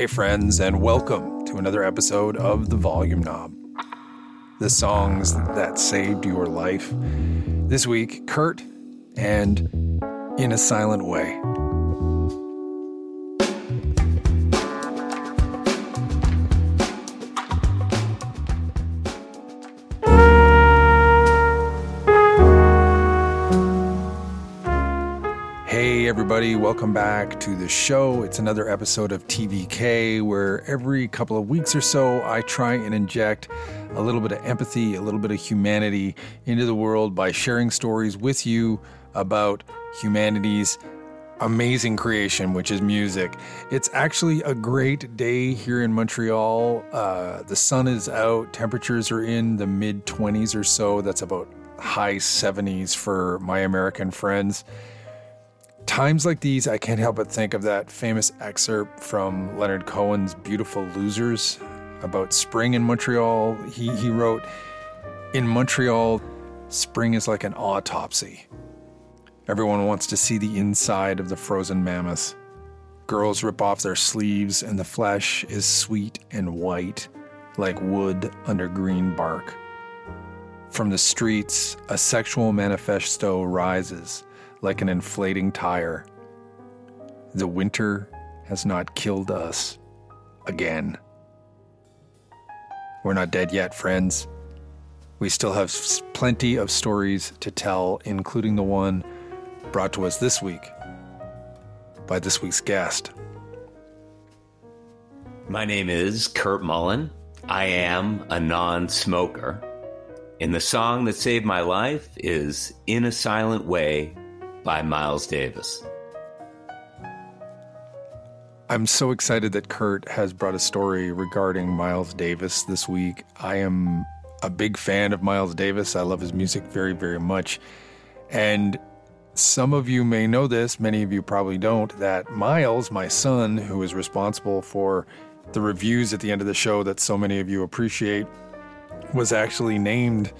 Hey, friends, and welcome to another episode of The Volume Knob. The songs that saved your life. This week, Kurt and In a Silent Way. Everybody, welcome back to the show. It's another episode of TVK where every couple of weeks or so I try and inject a little bit of empathy, a little bit of humanity into the world by sharing stories with you about humanity's amazing creation, which is music. It's actually a great day here in Montreal. Uh, the sun is out, temperatures are in the mid 20s or so. That's about high 70s for my American friends times like these, I can't help but think of that famous excerpt from Leonard Cohen's Beautiful Losers about spring in Montreal. He, he wrote, In Montreal, spring is like an autopsy. Everyone wants to see the inside of the frozen mammoth. Girls rip off their sleeves, and the flesh is sweet and white, like wood under green bark. From the streets, a sexual manifesto rises like an inflating tire. The winter has not killed us again. We're not dead yet, friends. We still have plenty of stories to tell, including the one brought to us this week by this week's guest. My name is Kurt Mullen. I am a non smoker. And the song that saved my life is In a Silent Way by Miles Davis. I'm so excited that Kurt has brought a story regarding Miles Davis this week. I am a big fan of Miles Davis. I love his music very, very much. And some of you may know this, many of you probably don't, that Miles, my son, who is responsible for the reviews at the end of the show that so many of you appreciate, was actually named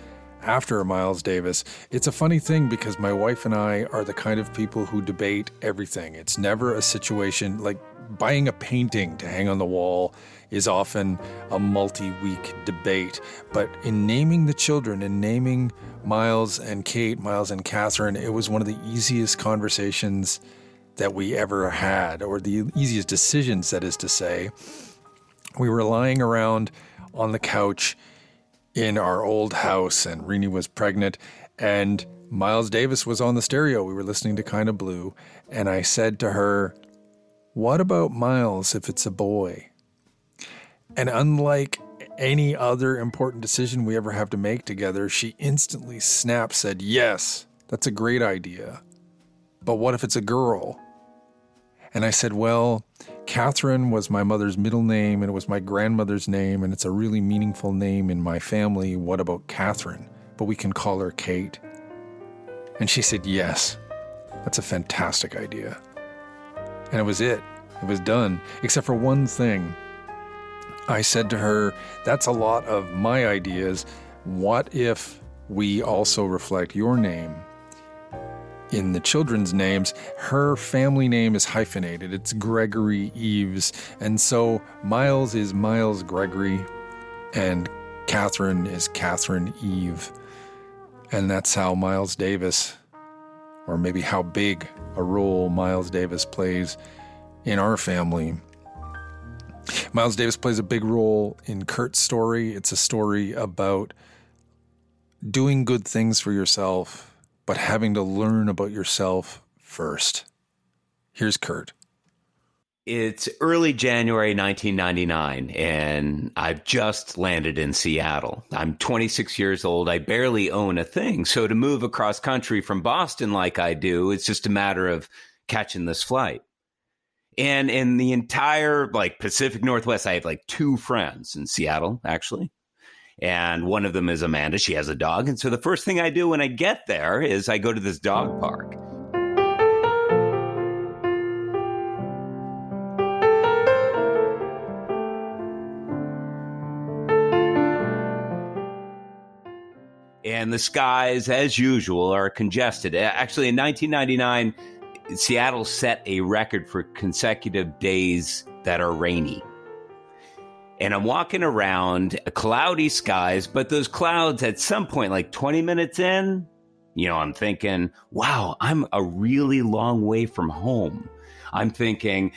after Miles Davis. It's a funny thing because my wife and I are the kind of people who debate everything. It's never a situation like buying a painting to hang on the wall is often a multi week debate. But in naming the children in naming Miles and Kate, Miles and Catherine, it was one of the easiest conversations that we ever had, or the easiest decisions, that is to say. We were lying around on the couch in our old house, and Rini was pregnant, and Miles Davis was on the stereo. We were listening to Kind of Blue, and I said to her, What about Miles if it's a boy? And unlike any other important decision we ever have to make together, she instantly snapped, said, Yes, that's a great idea. But what if it's a girl? And I said, Well, Catherine was my mother's middle name and it was my grandmother's name, and it's a really meaningful name in my family. What about Catherine? But we can call her Kate. And she said, Yes, that's a fantastic idea. And it was it. It was done, except for one thing. I said to her, That's a lot of my ideas. What if we also reflect your name? In the children's names, her family name is hyphenated. It's Gregory Eves. And so Miles is Miles Gregory, and Catherine is Catherine Eve. And that's how Miles Davis, or maybe how big a role Miles Davis plays in our family. Miles Davis plays a big role in Kurt's story. It's a story about doing good things for yourself but having to learn about yourself first. Here's Kurt. It's early January 1999, and I've just landed in Seattle. I'm 26 years old. I barely own a thing. So to move across country from Boston like I do, it's just a matter of catching this flight. And in the entire like Pacific Northwest, I have like two friends in Seattle, actually and one of them is Amanda. She has a dog. And so the first thing I do when I get there is I go to this dog park. And the skies, as usual, are congested. Uh, actually, in 1999, Seattle set a record for consecutive days that are rainy. And I'm walking around cloudy skies, but those clouds at some point, like 20 minutes in, you know, I'm thinking, wow, I'm a really long way from home. I'm thinking,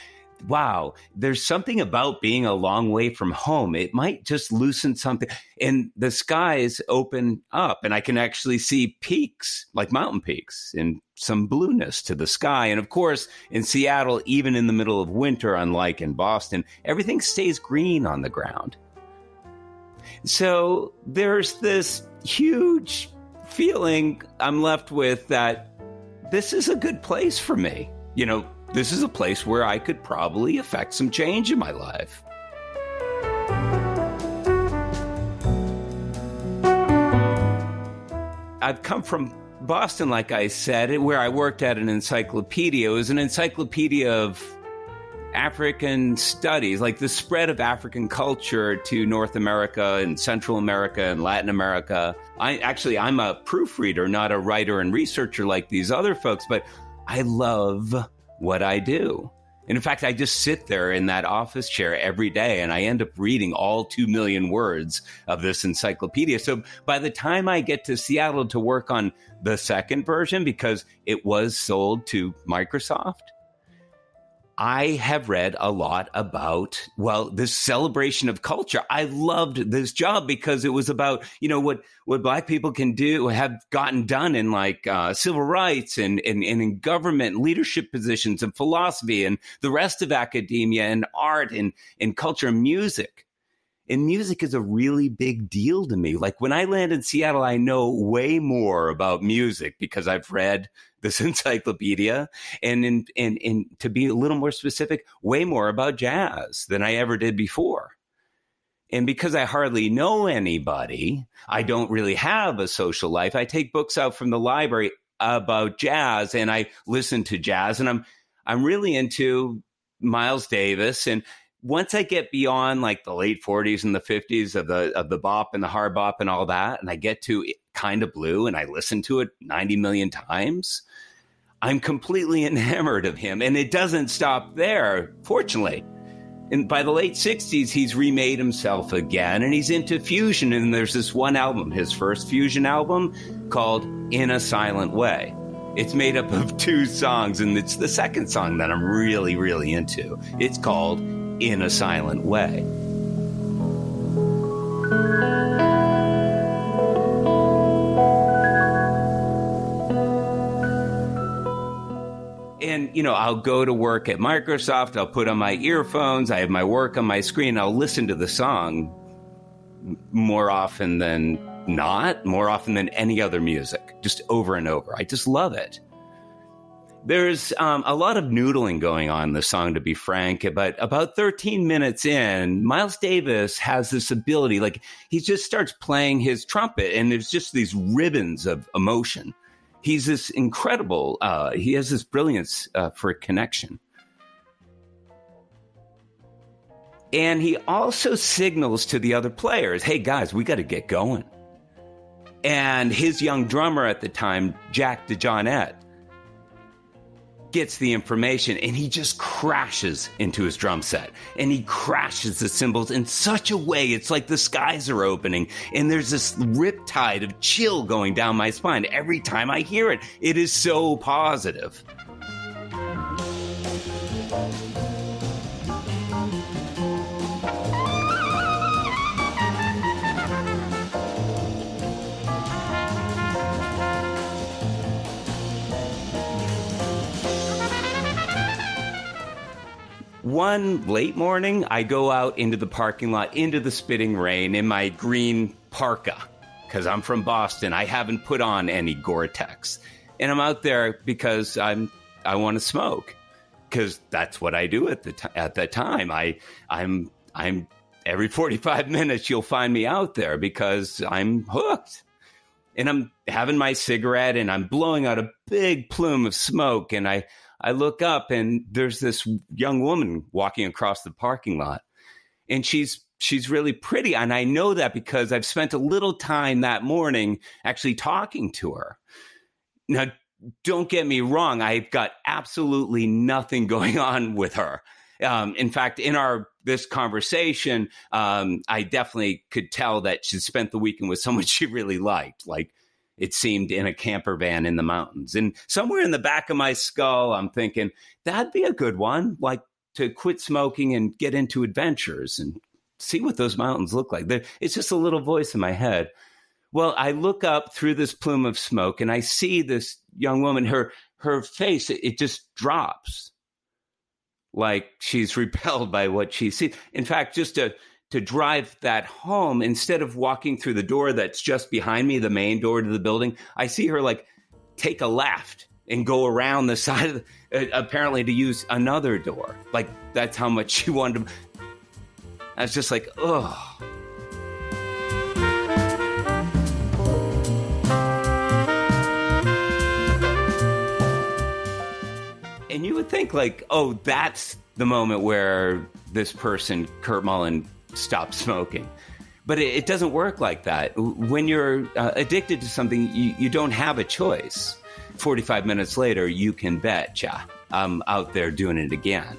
wow, there's something about being a long way from home. It might just loosen something. And the skies open up, and I can actually see peaks, like mountain peaks, and some blueness to the sky. And of course, in Seattle, even in the middle of winter, unlike in Boston, everything stays green on the ground. So there's this huge feeling I'm left with that this is a good place for me. You know, this is a place where I could probably affect some change in my life. I've come from Boston, like I said, where I worked at an encyclopedia. It was an encyclopedia of African studies, like the spread of African culture to North America and Central America and Latin America. I actually I'm a proofreader, not a writer and researcher like these other folks, but I love what I do. And in fact, I just sit there in that office chair every day and I end up reading all 2 million words of this encyclopedia. So by the time I get to Seattle to work on the second version, because it was sold to Microsoft, I have read a lot about, well, this celebration of culture. I loved this job because it was about, you know, what, what black people can do, have gotten done in like uh, civil rights and, and, and in government leadership positions and philosophy and the rest of academia and art and, and culture and music. And music is a really big deal to me. Like when I land in Seattle, I know way more about music because I've read this encyclopedia and in, and, and to be a little more specific, way more about jazz than I ever did before. And because I hardly know anybody, I don't really have a social life. I take books out from the library about jazz and I listen to jazz and I'm I'm really into Miles Davis and once I get beyond like the late 40s and the 50s of the of the bop and the hard bop and all that, and I get to kind of blue and I listen to it 90 million times, I'm completely enamored of him. And it doesn't stop there, fortunately. And by the late 60s, he's remade himself again and he's into fusion. And there's this one album, his first fusion album, called In a Silent Way. It's made up of two songs, and it's the second song that I'm really, really into. It's called in a silent way. And, you know, I'll go to work at Microsoft, I'll put on my earphones, I have my work on my screen, I'll listen to the song more often than not, more often than any other music, just over and over. I just love it. There's um, a lot of noodling going on in the song, to be frank. But about 13 minutes in, Miles Davis has this ability, like he just starts playing his trumpet, and there's just these ribbons of emotion. He's this incredible. Uh, he has this brilliance uh, for connection. And he also signals to the other players, hey guys, we got to get going. And his young drummer at the time, Jack DeJohnette, gets the information and he just crashes into his drum set and he crashes the cymbals in such a way it's like the skies are opening and there's this riptide of chill going down my spine every time I hear it. It is so positive. One late morning, I go out into the parking lot, into the spitting rain in my green parka, because I'm from Boston. I haven't put on any Gore-Tex, and I'm out there because I'm I want to smoke, because that's what I do at the t- at that time. I I'm I'm every 45 minutes you'll find me out there because I'm hooked. And I'm having my cigarette and I'm blowing out a big plume of smoke and I I look up and there's this young woman walking across the parking lot and she's she's really pretty and I know that because I've spent a little time that morning actually talking to her. Now don't get me wrong, I've got absolutely nothing going on with her Um, in fact, in our this conversation, um, I definitely could tell that she spent the weekend with someone she really liked. Like it seemed in a camper van in the mountains. And somewhere in the back of my skull, I'm thinking that'd be a good one, like to quit smoking and get into adventures and see what those mountains look like. It's just a little voice in my head. Well, I look up through this plume of smoke and I see this young woman, her her face, it just drops like she's repelled by what she sees. In fact, just to to drive that home, instead of walking through the door that's just behind me, the main door to the building, I see her like take a left and go around the side of the, uh, apparently to use another door. Like that's how much she wanted to. I was just like, oh. And you would think, like, oh, that's the moment where this person, Kurt Mullen, stopped smoking. But it, it doesn't work like that. When you're uh, addicted to something, you, you don't have a choice. 45 minutes later, you can bet, yeah, I'm out there doing it again.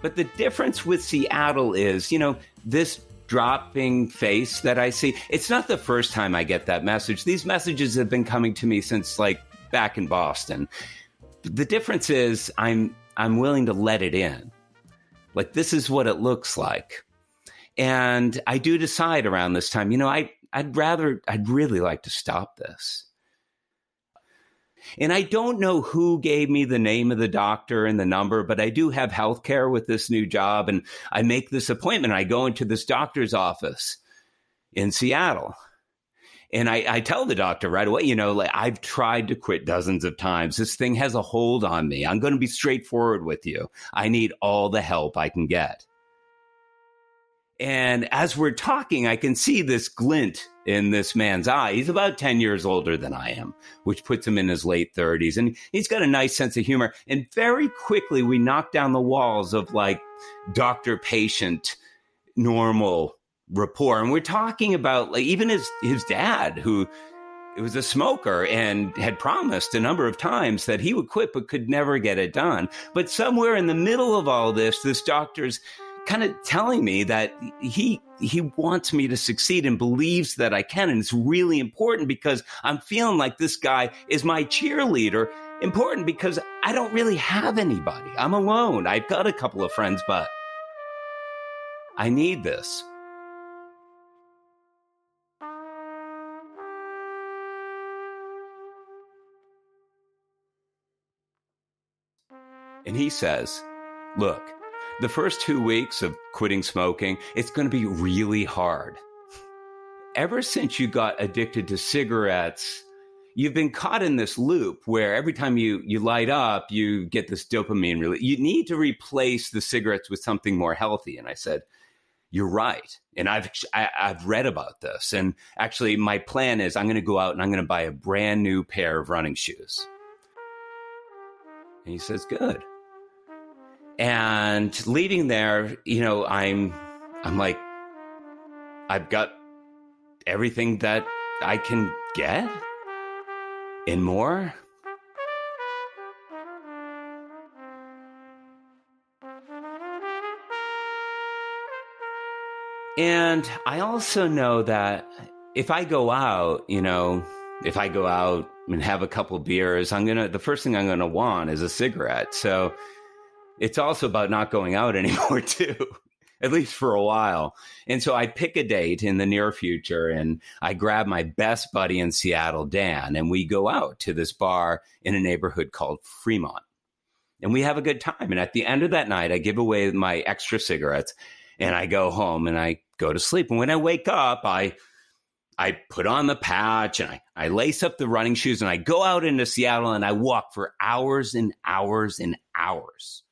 But the difference with Seattle is, you know, this dropping face that I see. It's not the first time I get that message. These messages have been coming to me since like back in Boston. The difference is I'm I'm willing to let it in. Like this is what it looks like. And I do decide around this time, you know, I I'd rather I'd really like to stop this. And I don't know who gave me the name of the doctor and the number, but I do have health care with this new job. And I make this appointment. I go into this doctor's office in Seattle. And I, I tell the doctor right away, you know, like I've tried to quit dozens of times. This thing has a hold on me. I'm going to be straightforward with you. I need all the help I can get. And as we're talking, I can see this glint in this man's eye. He's about 10 years older than I am, which puts him in his late 30s. And he's got a nice sense of humor. And very quickly, we knock down the walls of like doctor patient, normal rapport. And we're talking about like even his, his dad, who was a smoker and had promised a number of times that he would quit, but could never get it done. But somewhere in the middle of all this, this doctor's kind of telling me that he he wants me to succeed and believes that I can and it's really important because I'm feeling like this guy is my cheerleader important because I don't really have anybody. I'm alone. I've got a couple of friends but I need this. And he says, Look, the first two weeks of quitting smoking, it's going to be really hard. Ever since you got addicted to cigarettes, you've been caught in this loop where every time you, you light up, you get this dopamine release. You need to replace the cigarettes with something more healthy. And I said, you're right. And I've, I, have i have read about this. And actually, my plan is I'm going to go out and I'm going to buy a brand new pair of running shoes. And he says, good. And leaving there, you know, I'm I'm like I've got everything that I can get and more. And I also know that if I go out, you know, if I go out and have a couple beers, I'm going to, the first thing I'm going to want is a cigarette. So it's also about not going out anymore too at least for a while. And so i pick a date in the near future and i grab my best buddy in seattle dan and we go out to this bar in a neighborhood called fremont. And we have a good time. And at the end of that night i give away my extra cigarettes and i go home and i go to sleep. And when i wake up i I put on the patch and I, I lace up the running shoes and I go out into Seattle and I walk for hours and hours and hours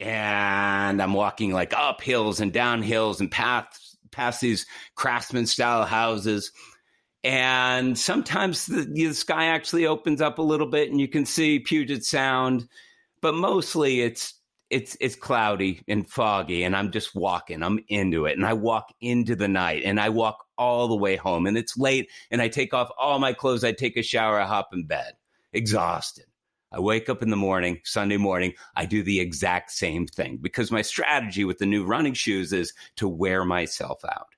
and I'm walking like up hills and down hills and paths past these craftsman style houses. And sometimes the, the, sky actually opens up a little bit and you can see Puget Sound, but mostly it's it's it's cloudy and foggy and I'm just walking. I'm into it. And I walk into the night and I walk all the way home and it's late and I take off all my clothes, I take a shower, I hop in bed, exhausted. I wake up in the morning, Sunday morning, I do the exact same thing because my strategy with the new running shoes is to wear myself out.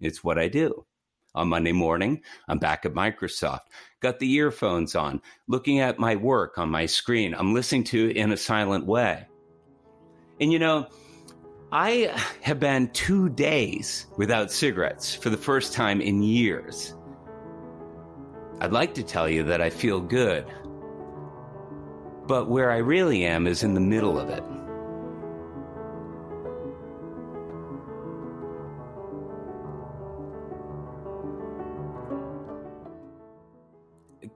It's what I do. On Monday morning, I'm back at Microsoft, got the earphones on, looking at my work on my screen. I'm listening to it in a silent way. And you know, I have been two days without cigarettes for the first time in years. I'd like to tell you that I feel good, but where I really am is in the middle of it.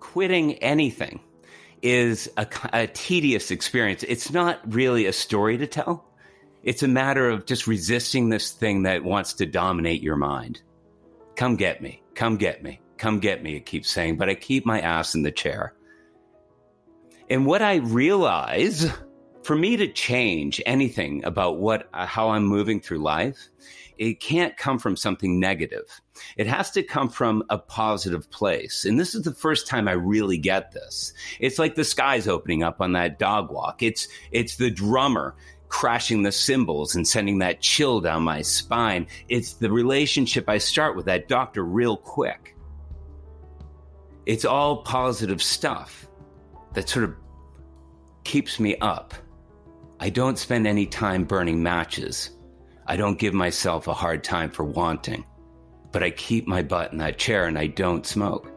Quitting anything is a, a, tedious experience. It's not really a story to tell. It's a matter of just resisting this thing that wants to dominate your mind. Come get me. Come get me. Come get me. It keeps saying, but I keep my ass in the chair. And what I realize for me to change anything about what, uh, how I'm moving through life it can't come from something negative. It has to come from a positive place. And this is the first time I really get this. It's like the sky's opening up on that dog walk. It's, it's the drummer crashing the cymbals and sending that chill down my spine. It's the relationship I start with that doctor real quick. It's all positive stuff that sort of keeps me up. I don't spend any time burning matches. I don't give myself a hard time for wanting, but I keep my butt in that chair and I don't smoke.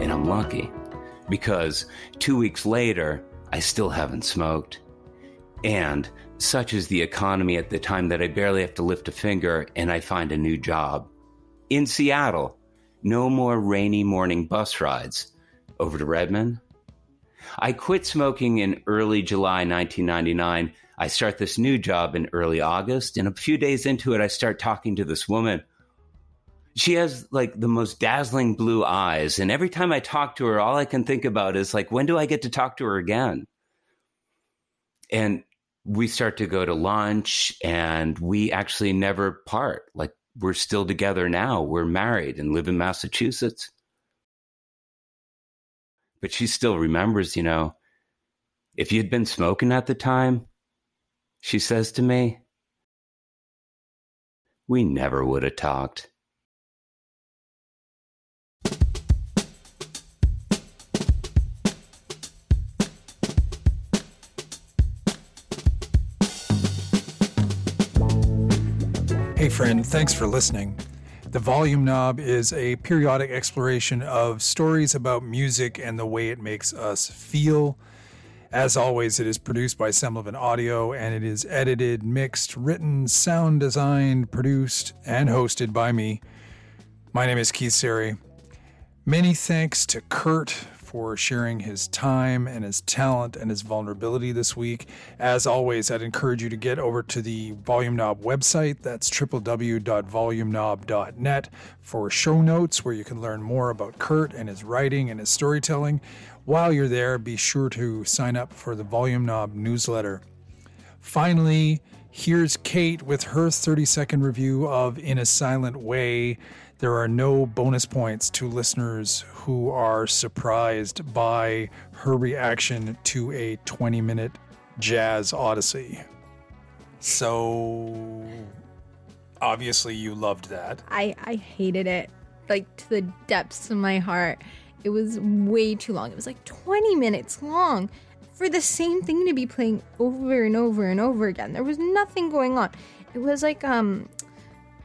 And I'm lucky because two weeks later, I still haven't smoked. And such is the economy at the time that I barely have to lift a finger and I find a new job. In Seattle, no more rainy morning bus rides over to Redmond I quit smoking in early July 1999. I start this new job in early August, and a few days into it, I start talking to this woman. She has like the most dazzling blue eyes, and every time I talk to her, all I can think about is like, when do I get to talk to her again? And we start to go to lunch, and we actually never part. Like, we're still together now. We're married and live in Massachusetts but she still remembers, you know, if you'd been smoking at the time, she says to me, we never would have talked. Hey, friend, thanks for listening. The Volume Knob is a periodic exploration of stories about music and the way it makes us feel. As always, it is produced by Semlevin Audio and it is edited, mixed, written, sound designed, produced, and hosted by me. My name is Keith Sari. Many thanks to Kurt for sharing his time and his talent and his vulnerability this week. As always, I'd encourage you to get over to the Volume Knob website. That's www.volumeknob.net for show notes where you can learn more about Kurt and his writing and his storytelling. While you're there, be sure to sign up for the Volume Knob newsletter. Finally, here's Kate with her 30 second review of In a Silent Way. There are no bonus points to listeners who are surprised by her reaction to a 20 minute jazz odyssey. So, obviously, you loved that. I, I hated it, like to the depths of my heart. It was way too long. It was like 20 minutes long for the same thing to be playing over and over and over again. There was nothing going on. It was like um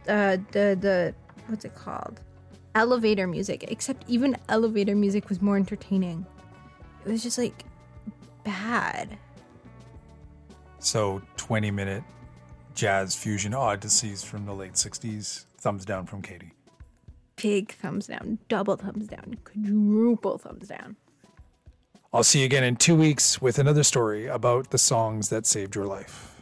uh the the what's it called? Elevator music. Except even elevator music was more entertaining. It was just like bad. So 20 minute jazz fusion odysseys from the late 60s. Thumbs down from Katie. Big thumbs down, double thumbs down, quadruple thumbs down. I'll see you again in two weeks with another story about the songs that saved your life.